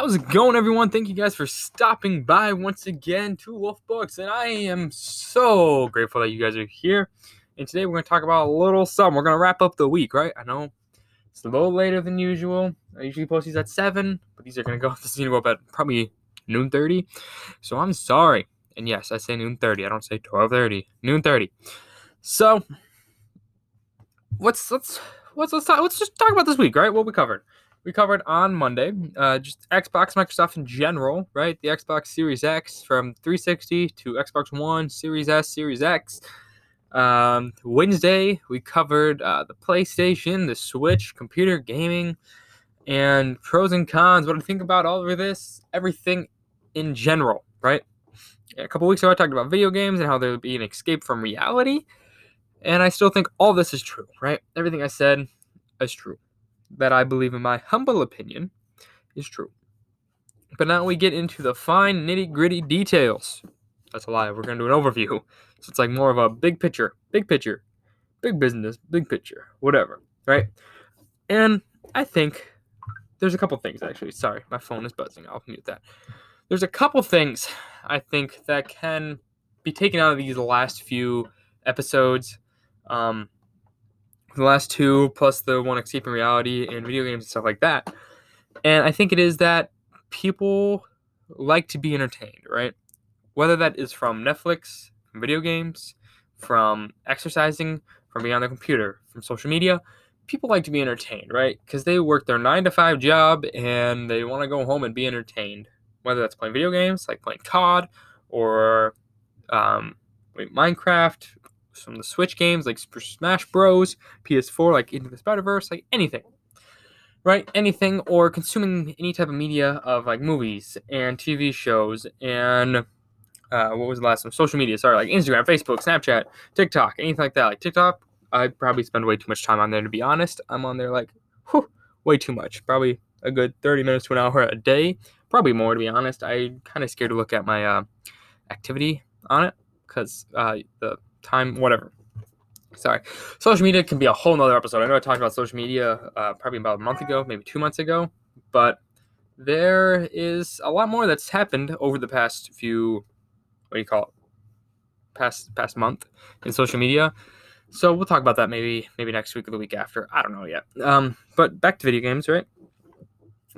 How's it going, everyone? Thank you guys for stopping by once again to Wolf Books, and I am so grateful that you guys are here. And today we're going to talk about a little something. We're going to wrap up the week, right? I know it's a little later than usual. I usually post these at seven, but these are going to go. This is going to go up probably noon thirty. So I'm sorry. And yes, I say noon thirty. I don't say twelve thirty. Noon thirty. So let's let's let's let's talk, let's just talk about this week, right? What we covered we covered on Monday. Uh, just Xbox, Microsoft in general, right? The Xbox Series X from 360 to Xbox One, Series S, Series X. Um, Wednesday, we covered uh, the PlayStation, the Switch, computer gaming, and pros and cons. What I think about all of this, everything in general, right? A couple weeks ago, I talked about video games and how they would be an escape from reality. And I still think all this is true, right? Everything I said is true that I believe, in my humble opinion, is true. But now we get into the fine nitty gritty details. That's a lie. We're going to do an overview. So it's like more of a big picture, big picture, big business, big picture, whatever, right? And I think there's a couple things actually. Sorry, my phone is buzzing. I'll mute that. There's a couple things I think that can be taken out of these last few episodes. Um, the last two plus the one escaping reality and video games and stuff like that. And I think it is that people like to be entertained, right? Whether that is from Netflix, from video games, from exercising, from being on the computer, from social media, people like to be entertained, right? Because they work their nine to five job and they want to go home and be entertained. Whether that's playing video games like playing COD or um, Minecraft, of the Switch games like Super Smash Bros, PS4 like Into the Spider Verse, like anything, right? Anything or consuming any type of media of like movies and TV shows and uh, what was the last one? Social media, sorry, like Instagram, Facebook, Snapchat, TikTok, anything like that. Like TikTok, I probably spend way too much time on there to be honest. I'm on there like whew, way too much, probably a good 30 minutes to an hour a day, probably more to be honest. I kind of scared to look at my uh, activity on it because uh, the time, whatever. Sorry. Social media can be a whole nother episode. I know I talked about social media uh, probably about a month ago, maybe two months ago, but there is a lot more that's happened over the past few, what do you call it? Past past month in social media. So we'll talk about that maybe maybe next week or the week after. I don't know yet. Um, but back to video games, right?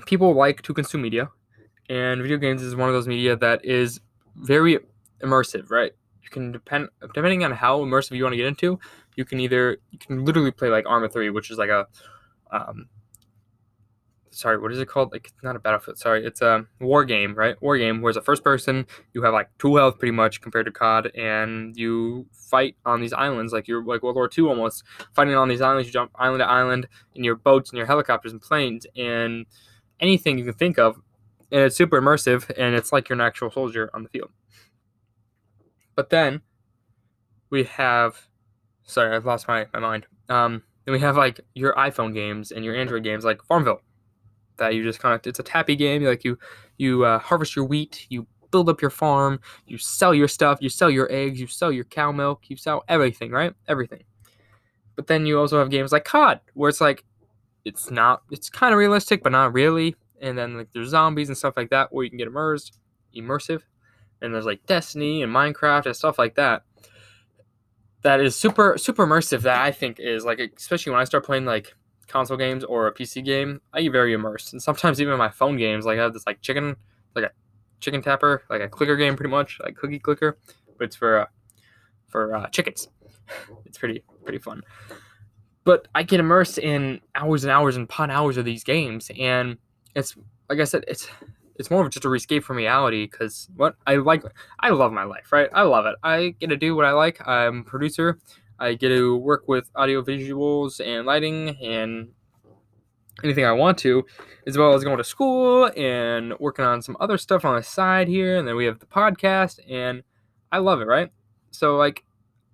People like to consume media, and video games is one of those media that is very immersive, right? You can depend depending on how immersive you want to get into you can either you can literally play like arma 3 which is like a um sorry what is it called? Like it's not a battlefield sorry it's a war game right? War game where it's a first person you have like two health pretty much compared to cod and you fight on these islands like you're like world war ii almost fighting on these islands you jump island to island in your boats and your helicopters and planes and anything you can think of and it's super immersive and it's like you're an actual soldier on the field but then we have, sorry, I've lost my, my mind. Um, then we have like your iPhone games and your Android games like Farmville that you just kind of, it's a tappy game. Like you, you uh, harvest your wheat, you build up your farm, you sell your stuff, you sell your eggs, you sell your cow milk, you sell everything, right? Everything. But then you also have games like COD where it's like, it's not, it's kind of realistic, but not really. And then like there's zombies and stuff like that where you can get immersed, immersive and there's like Destiny and Minecraft and stuff like that. That is super super immersive. That I think is like especially when I start playing like console games or a PC game, I get very immersed. And sometimes even my phone games, like I have this like chicken like a chicken tapper, like a clicker game, pretty much like cookie clicker, but it's for uh, for uh, chickens. it's pretty pretty fun. But I get immersed in hours and hours and pot hours of these games, and it's like I said, it's it's more of just a escape from reality because what I like, I love my life, right? I love it. I get to do what I like. I'm a producer. I get to work with audio visuals and lighting and anything I want to, as well as going to school and working on some other stuff on the side here. And then we have the podcast, and I love it, right? So, like,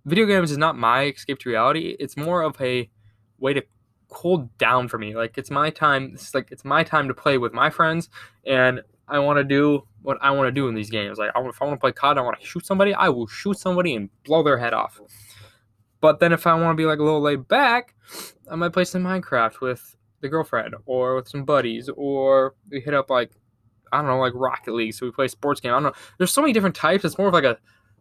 video games is not my escape to reality. It's more of a way to cool down for me. Like, it's my time. It's like it's my time to play with my friends, and I want to do what I want to do in these games. Like, if I want to play COD, I want to shoot somebody, I will shoot somebody and blow their head off. But then if I want to be like a little laid back, I might play some Minecraft with the girlfriend or with some buddies, or we hit up like I don't know, like Rocket League. So we play sports game. I don't know. There's so many different types. It's more of like a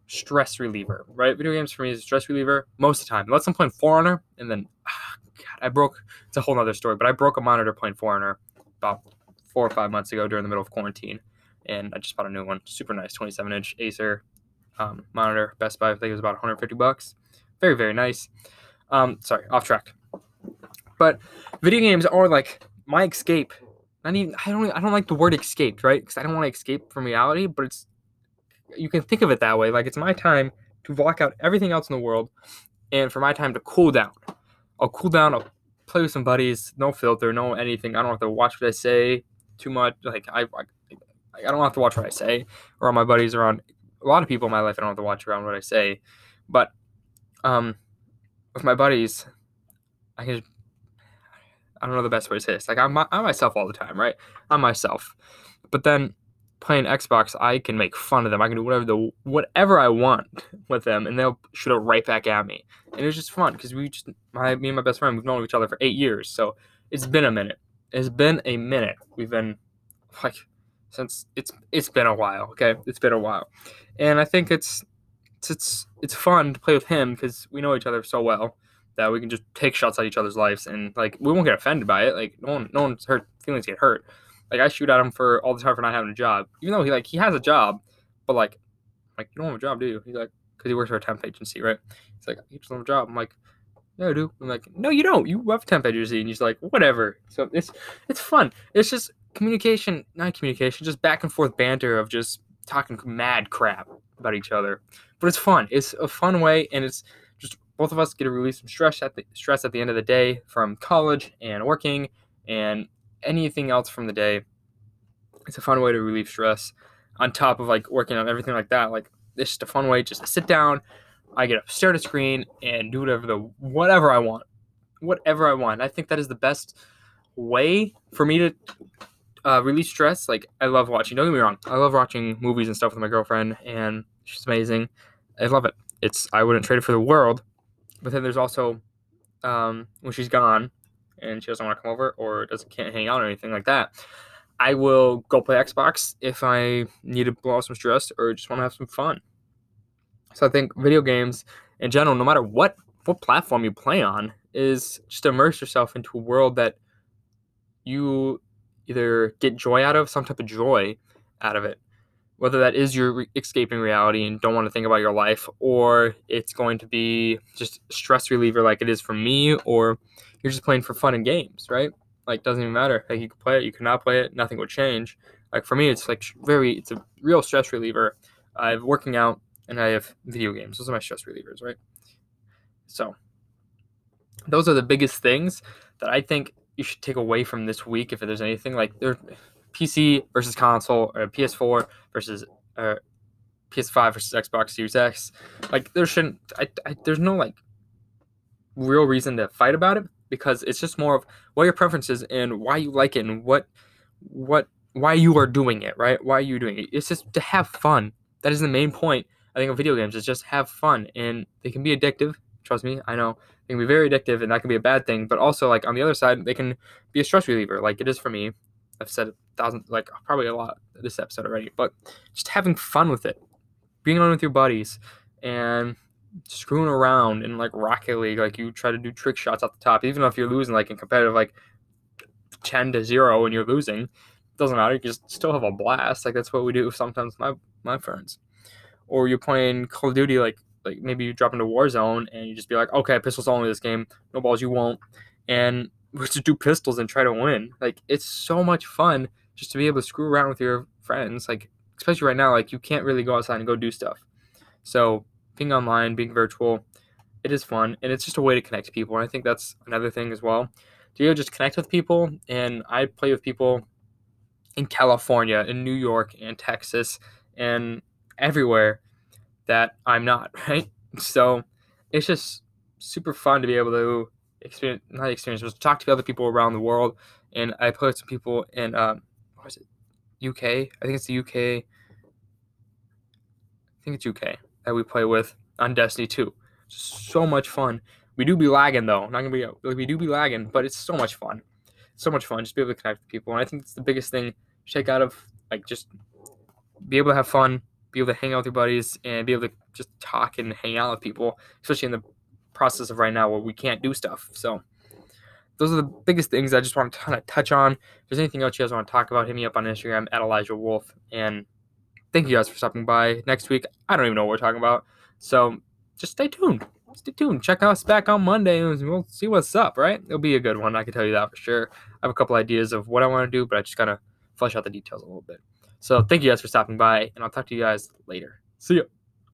stress reliever, right? Video games for me is a stress reliever most of the time. Unless I'm playing For Honor, and then ah, God, I broke. It's a whole other story, but I broke a monitor playing For Honor about four or five months ago during the middle of quarantine, and I just bought a new one. Super nice, 27 inch Acer um, monitor, Best Buy. I think it was about 150 bucks. Very very nice. Um, sorry, off track. But video games are like my escape. Not even I don't I don't like the word escaped, right? Because I don't want to escape from reality, but it's you can think of it that way. Like it's my time to block out everything else in the world, and for my time to cool down. I'll cool down. I'll play with some buddies. No filter, no anything. I don't have to watch what I say too much. Like I, I, I don't have to watch what I say, or my buddies around. A lot of people in my life, I don't have to watch around what I say, but um, with my buddies, I can. I don't know the best way to say this. Like I'm, I'm myself all the time, right? I'm myself, but then playing Xbox, I can make fun of them. I can do whatever the whatever I want with them, and they'll shoot it right back at me. And it's just fun because we just my me and my best friend we've known each other for eight years, so it's been a minute. It's been a minute. We've been like since it's it's been a while. Okay, it's been a while, and I think it's it's it's, it's fun to play with him because we know each other so well that we can just take shots at each other's lives and like we won't get offended by it. Like no one no one's hurt feelings get hurt like I shoot at him for all the time for not having a job, even though he like he has a job, but like, like you don't have a job, do you? He's like, because he works for a temp agency, right? He's like, you just don't have a job. I'm like, I do. I'm like, no, you don't. You a temp agency, and he's like, whatever. So it's it's fun. It's just communication, not communication, just back and forth banter of just talking mad crap about each other. But it's fun. It's a fun way, and it's just both of us get to release some stress at the stress at the end of the day from college and working and anything else from the day. It's a fun way to relieve stress on top of like working on everything like that. Like it's just a fun way just to sit down. I get up, stare at a screen, and do whatever the whatever I want, whatever I want. I think that is the best way for me to uh, release stress. Like I love watching. Don't get me wrong, I love watching movies and stuff with my girlfriend, and she's amazing. I love it. It's I wouldn't trade it for the world. But then there's also um, when she's gone, and she doesn't want to come over or doesn't can't hang out or anything like that, I will go play Xbox if I need to blow off some stress or just want to have some fun. So I think video games in general, no matter what what platform you play on, is just immerse yourself into a world that you either get joy out of, some type of joy out of it. Whether that is your re- escaping reality and don't want to think about your life, or it's going to be just stress reliever like it is for me, or you're just playing for fun and games, right? Like doesn't even matter. Like you can play it, you cannot play it, nothing will change. Like for me, it's like very, it's a real stress reliever. I have working out and I have video games. Those are my stress relievers, right? So those are the biggest things that I think you should take away from this week. If there's anything like there, PC versus console or PS4 versus uh, PS5 versus Xbox Series X. Like there shouldn't. I, I, there's no like real reason to fight about it because it's just more of what your preferences and why you like it and what what why you are doing it, right? Why are you doing it? It's just to have fun. That is the main point. I think of video games is just have fun and they can be addictive. Trust me, I know they can be very addictive and that can be a bad thing. But also like on the other side, they can be a stress reliever, like it is for me. I've said a thousand, like probably a lot this episode already, but just having fun with it, being on with your buddies, and screwing around in like Rocket League, like you try to do trick shots off the top, even if you're losing like in competitive like ten to zero and you're losing, doesn't matter. You just still have a blast. Like that's what we do sometimes my my friends. Or you're playing Call of Duty, like like maybe you drop into Warzone and you just be like, okay, pistols only this game, no balls you won't, and we just do pistols and try to win. Like it's so much fun just to be able to screw around with your friends. Like especially right now, like you can't really go outside and go do stuff. So being online, being virtual, it is fun and it's just a way to connect people. And I think that's another thing as well. Do you just connect with people? And I play with people in California, in New York, and Texas, and everywhere that I'm not, right? So it's just super fun to be able to experience, not experience, but talk to other people around the world. And I play with some people in, um, what is it, UK? I think it's the UK. I think it's UK that we play with on Destiny 2. So much fun. We do be lagging though. Not gonna be like we do be lagging, but it's so much fun. so much fun just be able to connect with people. And I think it's the biggest thing to take out of like just be able to have fun, be able to hang out with your buddies, and be able to just talk and hang out with people, especially in the process of right now where we can't do stuff. So those are the biggest things I just want to kind of touch on. If there's anything else you guys want to talk about, hit me up on Instagram at Elijah Wolf. And thank you guys for stopping by. Next week, I don't even know what we're talking about. So just stay tuned. Stay tuned. Check us back on Monday and we'll see what's up, right? It'll be a good one. I can tell you that for sure. I have a couple ideas of what I want to do, but I just got to flesh out the details a little bit. So thank you guys for stopping by, and I'll talk to you guys later. See ya.